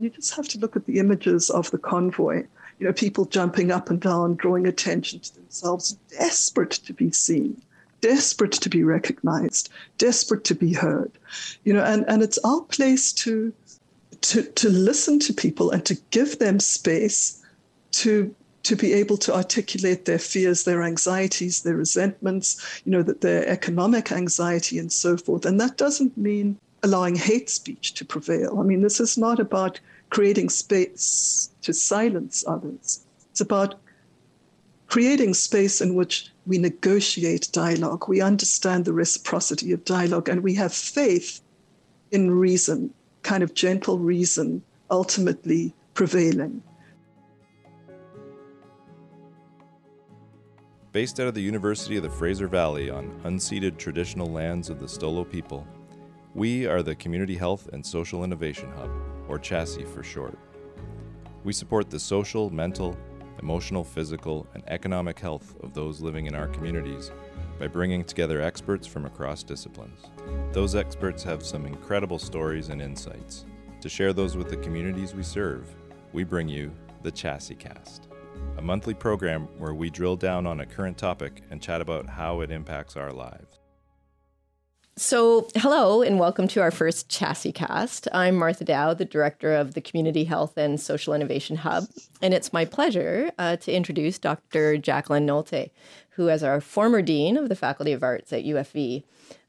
You just have to look at the images of the convoy. You know, people jumping up and down, drawing attention to themselves, desperate to be seen, desperate to be recognized, desperate to be heard. You know, and, and it's our place to to to listen to people and to give them space to to be able to articulate their fears, their anxieties, their resentments, you know, that their economic anxiety and so forth. And that doesn't mean allowing hate speech to prevail. I mean, this is not about creating space to silence others. It's about creating space in which we negotiate dialogue, we understand the reciprocity of dialogue, and we have faith in reason, kind of gentle reason, ultimately prevailing. Based out of the University of the Fraser Valley on unceded traditional lands of the Stolo people, we are the Community Health and Social Innovation Hub, or CHASI for short. We support the social, mental, emotional, physical, and economic health of those living in our communities by bringing together experts from across disciplines. Those experts have some incredible stories and insights. To share those with the communities we serve, we bring you the CHASI Cast a monthly program where we drill down on a current topic and chat about how it impacts our lives. So, hello and welcome to our first CHASI cast. I'm Martha Dow, the director of the Community Health and Social Innovation Hub, and it's my pleasure uh, to introduce Dr. Jacqueline Nolte, who is our former dean of the Faculty of Arts at UFV,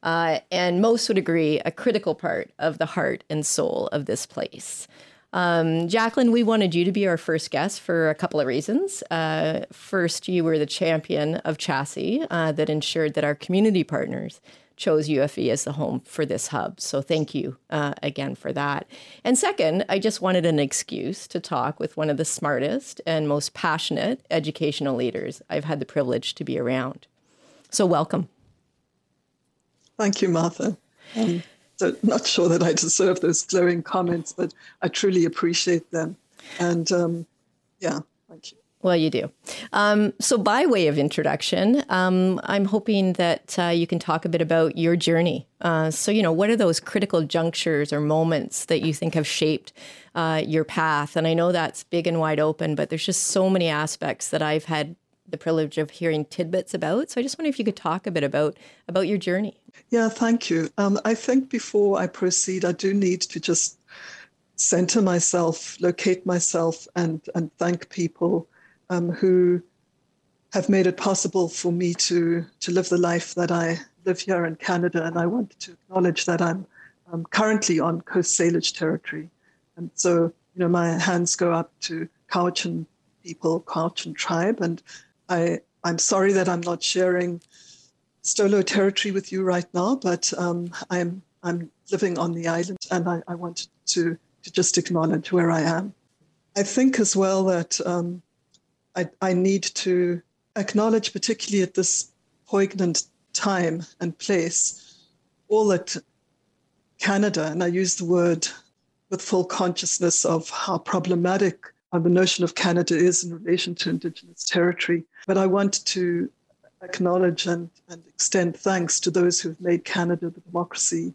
uh, and most would agree a critical part of the heart and soul of this place. Um, Jacqueline, we wanted you to be our first guest for a couple of reasons. Uh, first, you were the champion of CHASI uh, that ensured that our community partners chose UFV as the home for this hub. So thank you uh, again for that. And second, I just wanted an excuse to talk with one of the smartest and most passionate educational leaders I've had the privilege to be around. So welcome. Thank you, Martha. Um, so not sure that I deserve those glowing comments, but I truly appreciate them. And um, yeah, thank you. Well, you do. Um, so, by way of introduction, um, I'm hoping that uh, you can talk a bit about your journey. Uh, so, you know, what are those critical junctures or moments that you think have shaped uh, your path? And I know that's big and wide open, but there's just so many aspects that I've had the privilege of hearing tidbits about. So I just wonder if you could talk a bit about about your journey. Yeah, thank you. Um, I think before I proceed, I do need to just center myself, locate myself, and and thank people um, who have made it possible for me to to live the life that I live here in Canada. And I want to acknowledge that I'm um, currently on Coast Salish territory, and so you know my hands go up to Cowichan people, Cowichan tribe, and I, I'm sorry that I'm not sharing Stolo territory with you right now, but um, I'm, I'm living on the island and I, I wanted to, to just acknowledge where I am. I think as well that um, I, I need to acknowledge, particularly at this poignant time and place, all that Canada, and I use the word with full consciousness of how problematic uh, the notion of Canada is in relation to Indigenous territory. But I want to acknowledge and, and extend thanks to those who have made Canada the democracy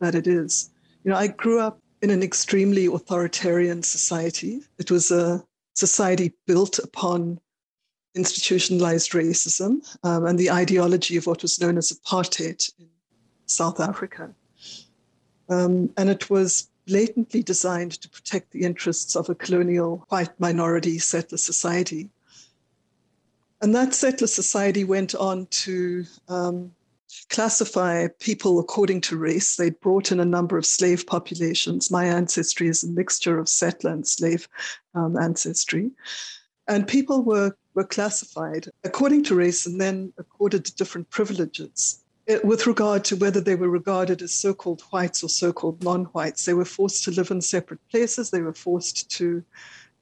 that it is. You know, I grew up in an extremely authoritarian society. It was a society built upon institutionalized racism um, and the ideology of what was known as apartheid in South Africa. Um, and it was blatantly designed to protect the interests of a colonial white minority settler society. And that settler society went on to um, classify people according to race. They'd brought in a number of slave populations. My ancestry is a mixture of settler and slave um, ancestry. And people were, were classified according to race and then accorded different privileges with regard to whether they were regarded as so called whites or so called non whites. They were forced to live in separate places, they were forced to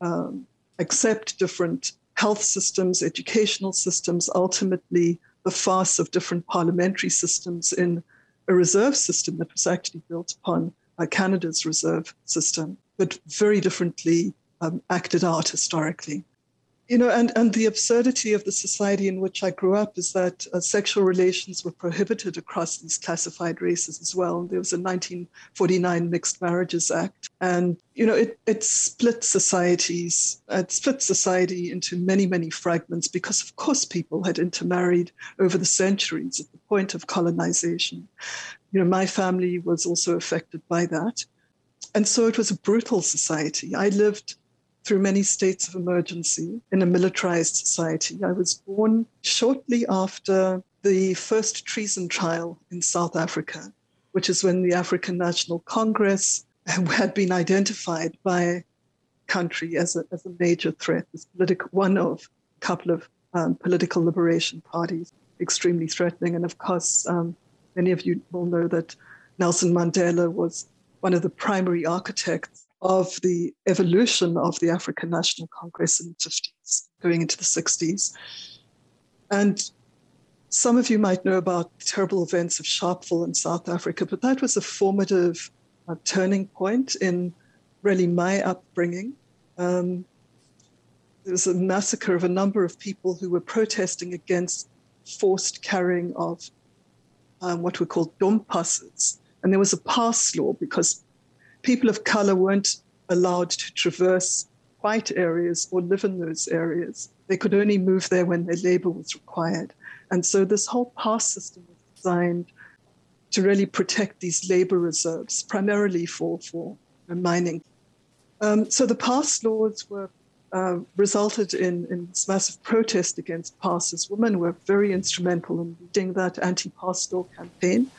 um, accept different health systems, educational systems, ultimately, the farce of different parliamentary systems in a reserve system that was actually built upon uh, Canada's reserve system, but very differently um, acted out historically you know, and, and the absurdity of the society in which I grew up is that uh, sexual relations were prohibited across these classified races as well. There was a 1949 Mixed Marriages Act, and you know, it, it split societies, it split society into many, many fragments because, of course, people had intermarried over the centuries at the point of colonization. You know, my family was also affected by that. And so it was a brutal society. I lived through many states of emergency in a militarized society. I was born shortly after the first treason trial in South Africa, which is when the African National Congress had been identified by country as a, as a major threat, as one of a couple of um, political liberation parties, extremely threatening. And of course, um, many of you will know that Nelson Mandela was one of the primary architects of the evolution of the African National Congress in the 50s, going into the 60s. And some of you might know about the terrible events of Sharpeville in South Africa, but that was a formative uh, turning point in really my upbringing. Um, there was a massacre of a number of people who were protesting against forced carrying of um, what were called dompasses. And there was a pass law because people of color weren't allowed to traverse white areas or live in those areas. They could only move there when their labor was required. And so this whole pass system was designed to really protect these labor reserves, primarily for, for mining. Um, so the pass laws were uh, resulted in, in this massive protest against passes. Women were very instrumental in leading that anti-pass law campaign.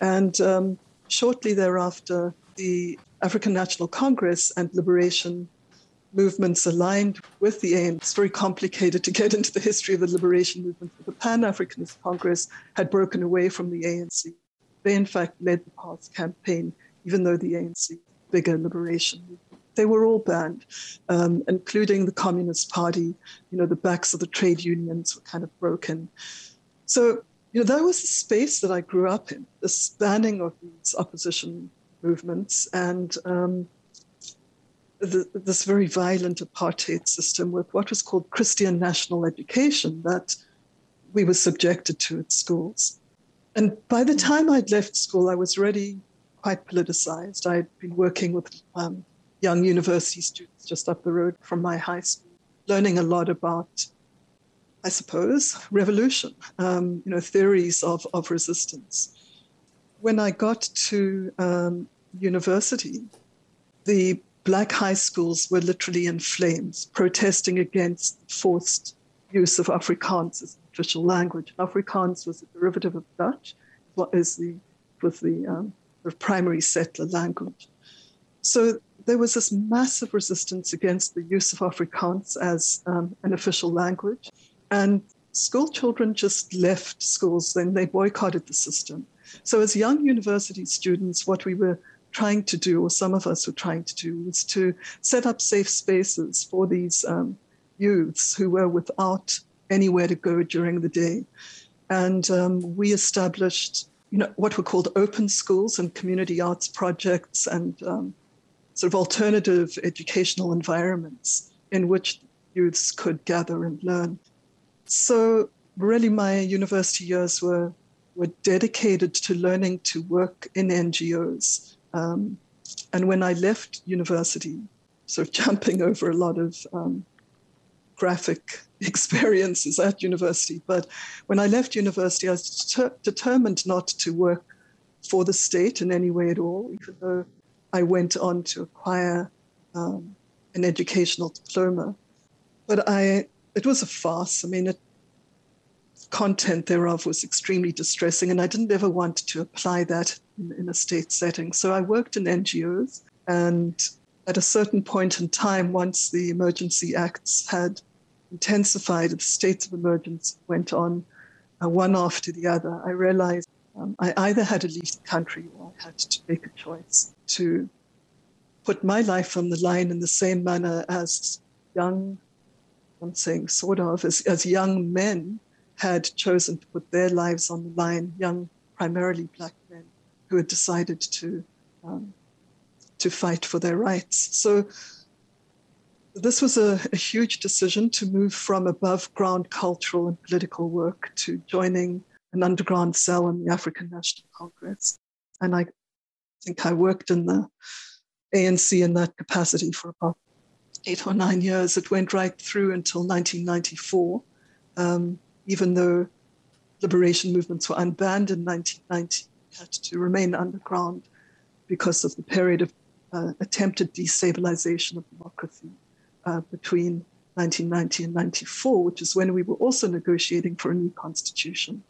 And um, shortly thereafter, the African National Congress and liberation movements aligned with the ANC. It's very complicated to get into the history of the liberation movement. The Pan Africanist Congress had broken away from the ANC. They, in fact, led the PASS campaign, even though the ANC bigger liberation movement. They were all banned, um, including the Communist Party. You know, the backs of the trade unions were kind of broken. So, you know, that was the space that I grew up in, the banning of these opposition movements and um, the, this very violent apartheid system with what was called Christian national education that we were subjected to at schools. And by the time I'd left school, I was already quite politicized. I'd been working with um, young university students just up the road from my high school, learning a lot about, I suppose, revolution, um, you know, theories of, of resistance when I got to um, university, the black high schools were literally in flames, protesting against forced use of Afrikaans as an official language. Afrikaans was a derivative of Dutch, what is the was the, um, the primary settler language. So there was this massive resistance against the use of Afrikaans as um, an official language, and school children just left schools. Then they boycotted the system. So, as young university students, what we were trying to do, or some of us were trying to do, was to set up safe spaces for these um, youths who were without anywhere to go during the day. And um, we established, you know, what were called open schools and community arts projects and um, sort of alternative educational environments in which youths could gather and learn. So really my university years were were dedicated to learning to work in NGOs. Um, and when I left university, sort of jumping over a lot of um, graphic experiences at university, but when I left university, I was deter- determined not to work for the state in any way at all, even though I went on to acquire um, an educational diploma. But I, it was a farce. I mean, it content thereof was extremely distressing, and I didn't ever want to apply that in, in, a state setting. So I worked in NGOs, and at a certain point in time, once the emergency acts had intensified, the states of emergency went on uh, one after the other, I realized um, I either had to leave the country or I had to make a choice to put my life on the line in the same manner as young, I'm saying sort of, as, as young men had chosen to put their lives on the line, young, primarily black men who had decided to um, to fight for their rights. So this was a, a, huge decision to move from above ground cultural and political work to joining an underground cell in the African National Congress. And I think I worked in the ANC in that capacity for about eight or nine years. It went right through until 1994, um, even though liberation movements were unbanned in 1990, had to remain underground because of the period of uh, attempted destabilization of democracy uh, between 1990 and 94, which is when we were also negotiating for a new constitution.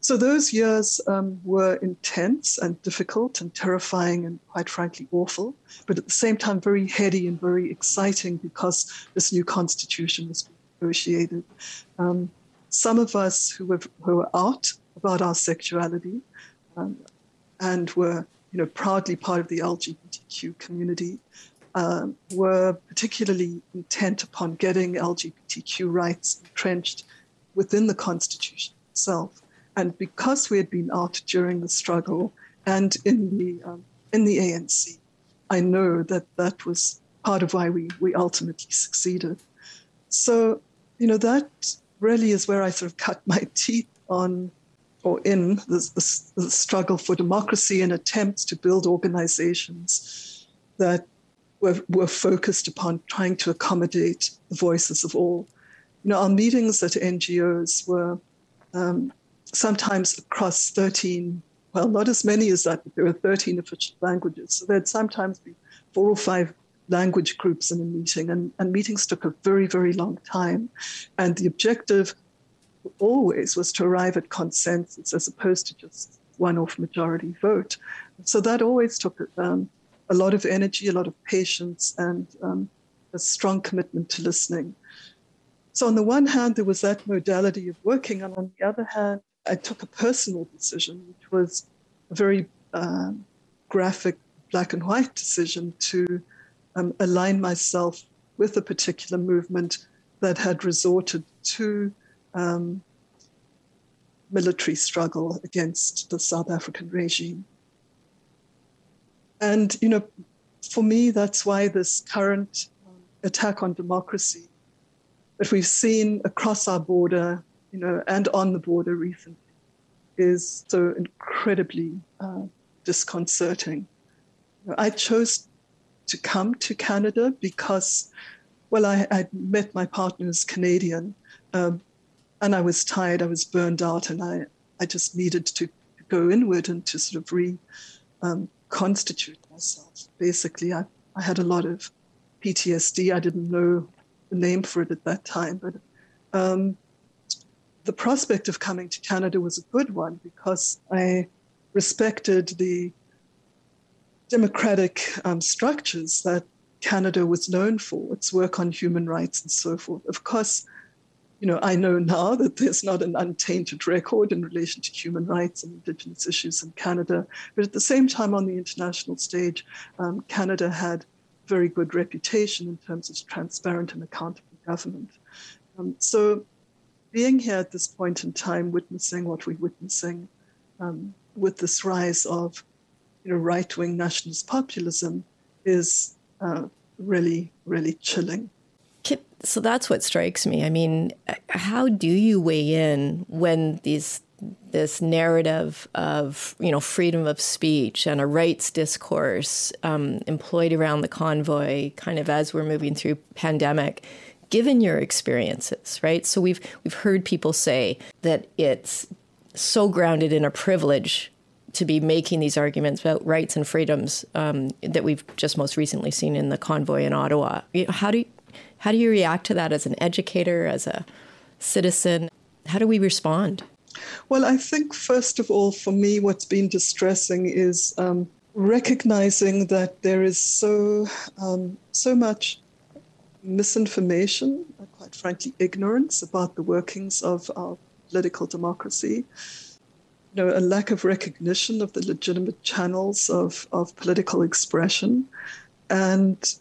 So those years um, were intense and difficult and terrifying and quite frankly awful, but at the same time very heady and very exciting because this new constitution was negotiated. Um, some of us who were, who were out about our sexuality um, and were you know, proudly part of the LGBTQ community uh, were particularly intent upon getting LGBTQ rights entrenched within the Constitution itself. And because we had been out during the struggle and in the, um, in the ANC, I know that that was part of why we, we ultimately succeeded. So, you know, that really is where I sort of cut my teeth on or in the, the, the struggle for democracy and attempts to build organizations that were, were focused upon trying to accommodate the voices of all. You know, our meetings at NGOs were um, sometimes across 13, well, not as many as that, but there were 13 official languages. So there'd sometimes be four or five language groups in a meeting, and, and meetings took a very, very long time. And the objective always was to arrive at consensus as opposed to just one off majority vote. So that always took um, a lot of energy, a lot of patience, and um, a strong commitment to listening. So, on the one hand, there was that modality of working, and on the other hand, I took a personal decision, which was a very uh, graphic black and white decision to um, align myself with a particular movement that had resorted to um, military struggle against the South African regime. And, you know, for me, that's why this current um, attack on democracy that we've seen across our border, you know, and on the border recently is so incredibly uh, disconcerting. I chose to come to Canada because, well, I, I met my partner as Canadian, um, and I was tired, I was burned out, and I, I just needed to go inward and to sort of reconstitute um, myself. Basically, I, I had a lot of PTSD. I didn't know the name for it at that time, but um, the prospect of coming to Canada was a good one because I respected the democratic um, structures that Canada was known for, its work on human rights and so forth. Of course, you know, I know now that there's not an untainted record in relation to human rights and Indigenous issues in Canada. But at the same time, on the international stage, um, Canada had very good reputation in terms of transparent and accountable government. Um, so, being here at this point in time, witnessing what we're witnessing um, with this rise of, you know, right-wing nationalist populism is uh, really, really chilling so that's what strikes me. I mean, how do you weigh in when these this narrative of you know freedom of speech and a rights discourse um, employed around the convoy, kind of as we're moving through pandemic, given your experiences, right? So we've we've heard people say that it's so grounded in a privilege to be making these arguments about rights and freedoms um, that we've just most recently seen in the convoy in Ottawa. How do you, how do you react to that as an educator, as a citizen? How do we respond? Well, I think, first of all, for me, what's been distressing is um, recognizing that there is so, um, so much misinformation, quite frankly, ignorance about the workings of our political democracy. You know, a lack of recognition of the legitimate channels of, of political expression. And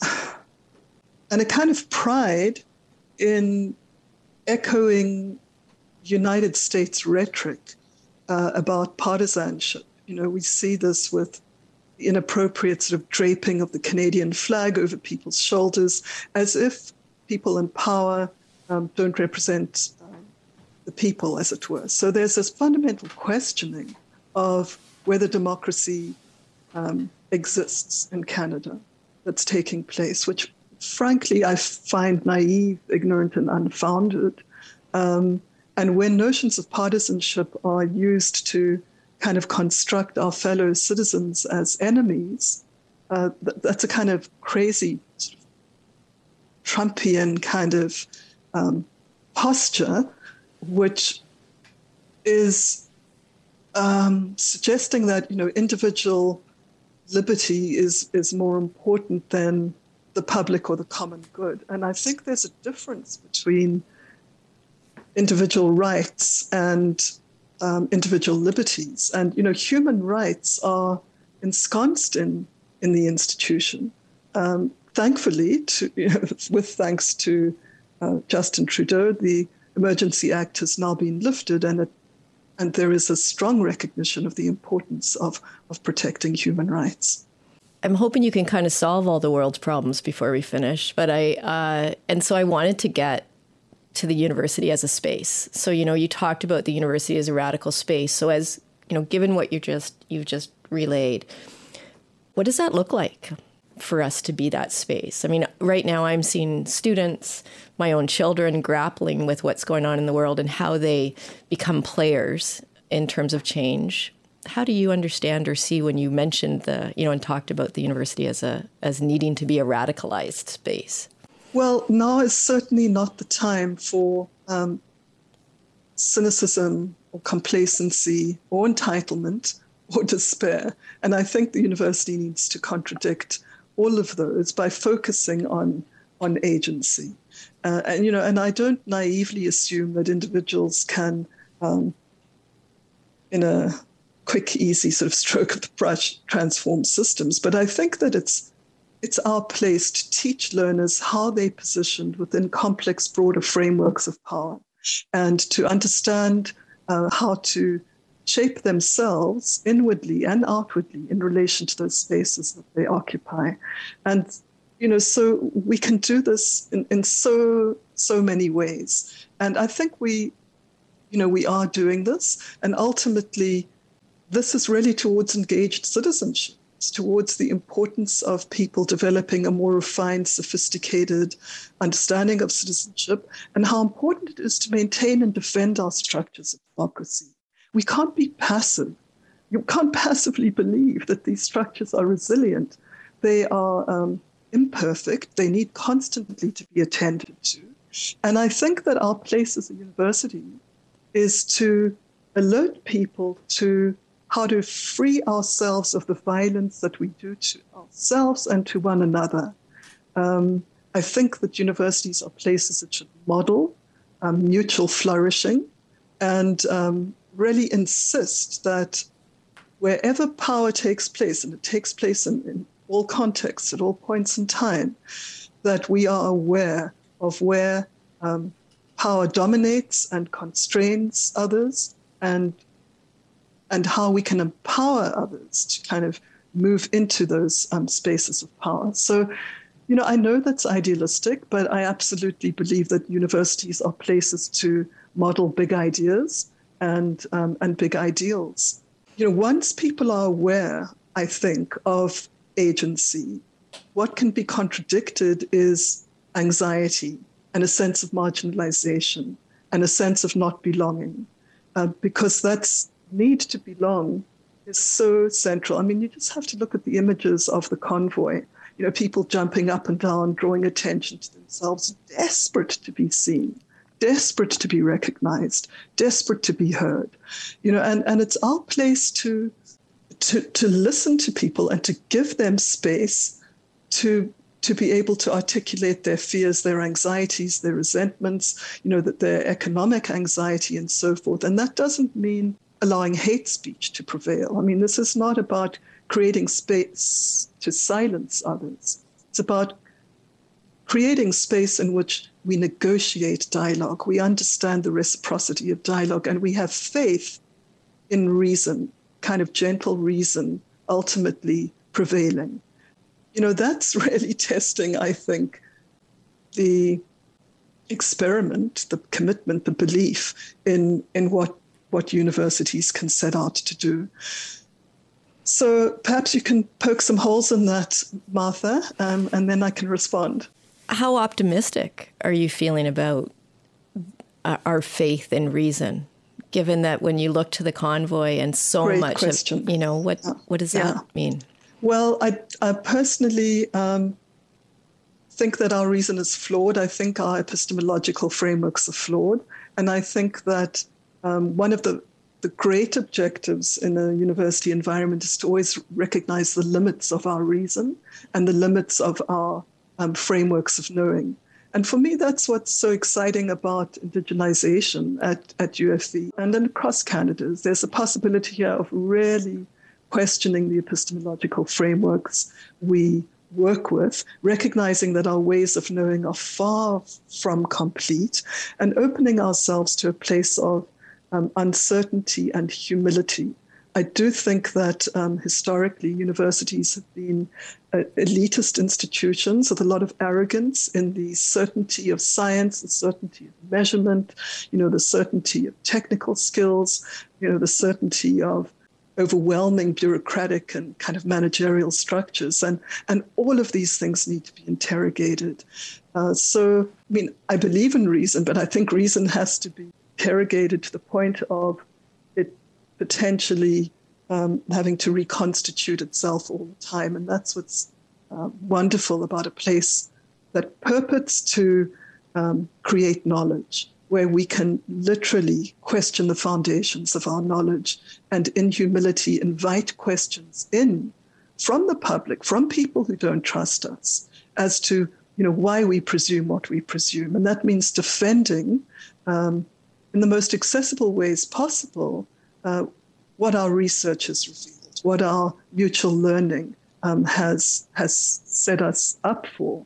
and a kind of pride in echoing United States rhetoric uh, about partisanship. You know, we see this with inappropriate sort of draping of the Canadian flag over people's shoulders, as if people in power um, don't represent the people, as it were. So there's this fundamental questioning of whether democracy um, exists in Canada that's taking place, which frankly I find naive, ignorant, and unfounded. Um, and when notions of partisanship are used to kind of construct our fellow citizens as enemies, uh, that's a kind of crazy sort of Trumpian kind of um, posture, which is um, suggesting that you know individual liberty is is more important than the public or the common good. And I think there's a difference between individual rights and um, individual liberties. And you know, human rights are ensconced in in the institution. Um, thankfully, to, you know, with thanks to uh, Justin Trudeau, the Emergency Act has now been lifted, and it, and there is a strong recognition of the importance of of protecting human rights. I'm hoping you can kind of solve all the world's problems before we finish. But I, uh, and so I wanted to get to the university as a space. So, you know, you talked about the university as a radical space. So as, you know, given what you just, you've just relayed, what does that look like for us to be that space? I mean, right now I'm seeing students, my own children grappling with what's going on in the world and how they become players in terms of change. How do you understand or see when you mentioned the you know and talked about the university as a as needing to be a radicalized space? Well now is certainly not the time for um, cynicism or complacency or entitlement or despair. And i think the university needs to contradict all of those by focusing on on agency uh, and you know and i don't naively assume that individuals can um, in a quick, easy sort of stroke of the brush transform systems. But I think that it's it's our place to teach learners how they positioned within complex, broader frameworks of power, and to understand uh, how to shape themselves inwardly and outwardly in relation to those spaces that they occupy. And you know, so we can do this in, in so so many ways. And I think we, you know, we are doing this. And ultimately, this is really towards engaged citizenship. Towards the importance of people developing a more refined, sophisticated understanding of citizenship and how important it is to maintain and defend our structures of democracy. We can't be passive. You can't passively believe that these structures are resilient. They are um, imperfect. They need constantly to be attended to. And I think that our place as a university is to alert people to how to free ourselves of the violence that we do to ourselves and to one another. Um, I think that universities are places that should model um, mutual flourishing and um, really insist that wherever power takes place, and it takes place in, in all contexts, at all points in time, that we are aware of where um, power dominates and constrains others and and how we can empower others to kind of move into those um, spaces of power. So, you know, I know that's idealistic, but I absolutely believe that universities are places to model big ideas and um, and big ideals. You know, once people are aware, I think, of agency, what can be contradicted is anxiety and a sense of marginalization and a sense of not belonging, uh, because that's need to belong is so central. I mean, you just have to look at the images of the convoy. You know, people jumping up and down, drawing attention to themselves, desperate to be seen, desperate to be recognized, desperate to be heard. You know, and, and it's our place to to to listen to people and to give them space to to be able to articulate their fears, their anxieties, their resentments, you know, that their economic anxiety and so forth. And that doesn't mean allowing hate speech to prevail. I mean, this is not about creating space to silence others. It's about creating space in which we negotiate dialogue, we understand the reciprocity of dialogue, and we have faith in reason, kind of gentle reason, ultimately prevailing. You know, that's really testing, I think, the experiment, the commitment, the belief in, in what, what universities can set out to do. So perhaps you can poke some holes in that, Martha, um, and then I can respond. How optimistic are you feeling about uh, our faith in reason? Given that when you look to the convoy and so Great much, question. Of, you know, what what does that mean? Well, I, I personally um, think that our reason is flawed. I think our epistemological frameworks are flawed. And I think that um, one of the, the great objectives in a university environment is to always recognize the limits of our reason and the limits of our um, frameworks of knowing. And for me, that's what's so exciting about indigenization at, at UFV and then across Canada. There's a possibility here of really questioning the epistemological frameworks we work with, recognizing that our ways of knowing are far from complete, and opening ourselves to a place of um, uncertainty and humility. I do think that um, historically universities have been uh, elitist institutions with a lot of arrogance in the certainty of science, the certainty of measurement, you know, the certainty of technical skills, you know, the certainty of overwhelming bureaucratic and kind of managerial structures. And, and all of these things need to be interrogated. Uh, so, I mean, I believe in reason, but I think reason has to be interrogated to the point of it potentially um, having to reconstitute itself all the time. And that's what's uh, wonderful about a place that purports to um, create knowledge where we can literally question the foundations of our knowledge and in humility invite questions in from the public, from people who don't trust us, as to you know why we presume what we presume, and that means defending um, in the most accessible ways possible uh, what our research has revealed, what our mutual learning um, has has set us up for,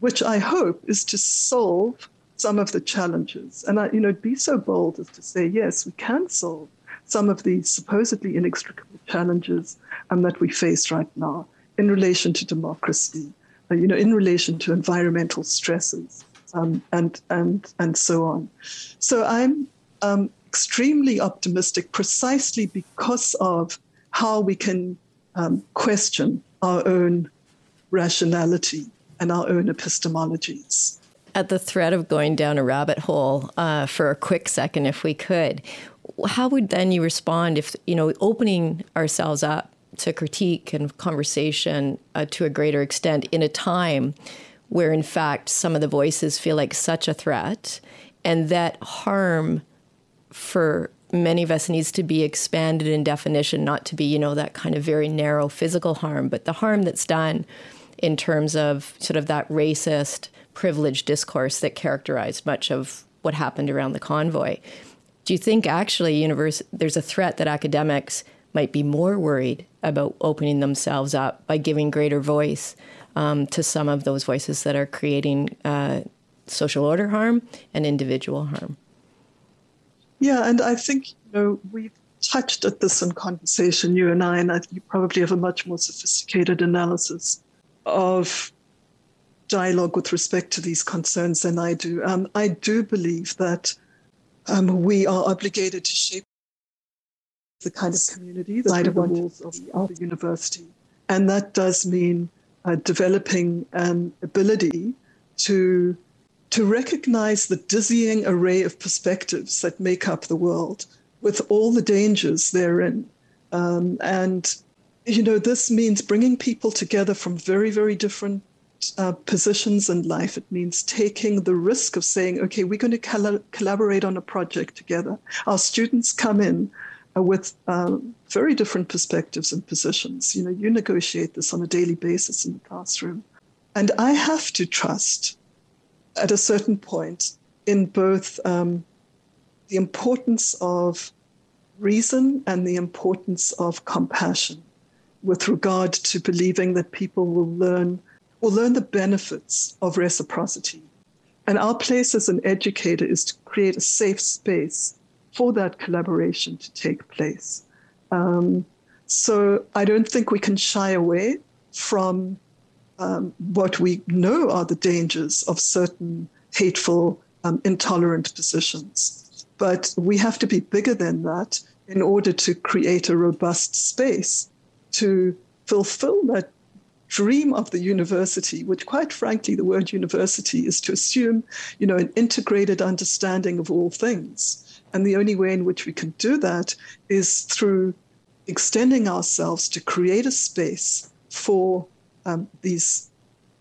which I hope is to solve some of the challenges. And I, you know, be so bold as to say, yes, we can solve some of the supposedly inextricable challenges um, that we face right now in relation to democracy, uh, you know, in relation to environmental stresses, um, and and and so on. So I'm um, extremely optimistic, precisely because of how we can um, question our own rationality and our own epistemologies. At the threat of going down a rabbit hole uh, for a quick second, if we could, how would then you respond if, you know, opening ourselves up to critique and conversation uh, to a greater extent in a time where, in fact, some of the voices feel like such a threat and that harm for many of us needs to be expanded in definition, not to be, you know, that kind of very narrow physical harm, but the harm that's done in terms of sort of that racist, privileged discourse that characterized much of what happened around the convoy. Do you think actually there's a threat that academics might be more worried about opening themselves up by giving greater voice um, to some of those voices that are creating uh, social order harm and individual harm? Yeah, and I think you know we've touched at this in conversation, you and I, and I, you probably have a much more sophisticated analysis of dialogue with respect to these concerns than I do. Um, I do believe that um, we are obligated to shape the kind of community that of the walls of, of the university. And that does mean uh, developing an ability to, to recognize the dizzying array of perspectives that make up the world with all the dangers therein. Um, and, you know, this means bringing people together from very, very different uh, positions in life. It means taking the risk of saying, okay, we're going to col- collaborate on a project together. Our students come in uh, with uh, very different perspectives and positions. You know, you negotiate this on a daily basis in the classroom. And I have to trust at a certain point in both um, the importance of reason and the importance of compassion with regard to believing that people will learn will learn the benefits of reciprocity. And our place as an educator is to create a safe space for that collaboration to take place. Um, So I don't think we can shy away from um, what we know are the dangers of certain hateful, um, intolerant positions. But we have to be bigger than that in order to create a robust space to fulfill that dream of the university, which quite frankly, the word university is to assume, you know, an integrated understanding of all things. And the only way in which we can do that is through extending ourselves to create a space for um, these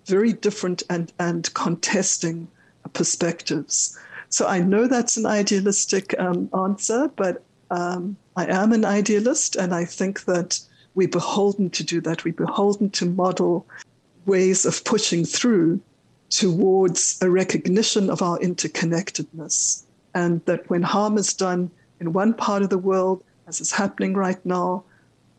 very different and, and contesting perspectives. So I know that's an idealistic um, answer, but um, I am an idealist, and I think that we're beholden to do that. We're beholden to model ways of pushing through towards a recognition of our interconnectedness, and that when harm is done in one part of the world, as is happening right now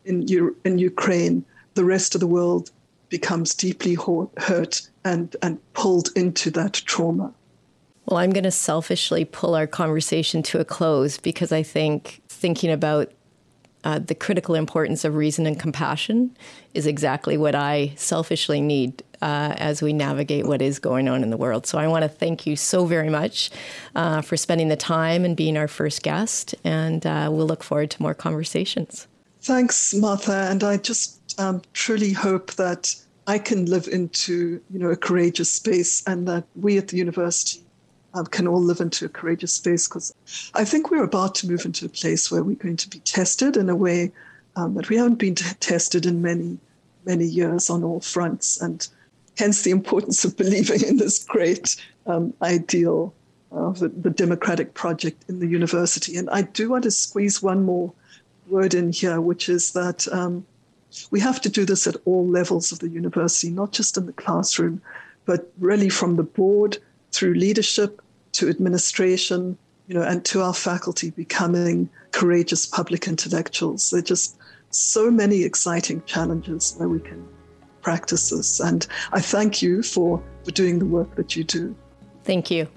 in, U- in Ukraine, the rest of the world becomes deeply hurt and, and pulled into that trauma. Well, I'm going to selfishly pull our conversation to a close because I think thinking about uh, the critical importance of reason and compassion is exactly what I selfishly need uh, as we navigate what is going on in the world. So I want to thank you so very much uh, for spending the time and being our first guest, and uh, we'll look forward to more conversations. Thanks, Martha. And I just um, truly hope that I can live into you know a courageous space, and that we at the university um, can all live into a courageous space because I think we're about to move into a place where we're going to be tested in a way um, that we haven't been t- tested in many, many years on all fronts. And hence the importance of believing in this great um, ideal of the, the, democratic project in the university. And I do want to squeeze one more word in here, which is that um, we have to do this at all levels of the university, not just in the classroom, but really from the board through leadership to administration, you know, and to our faculty becoming courageous public intellectuals. There are just so many exciting challenges where we can practice this. And I thank you for, for doing the work that you do. Thank you.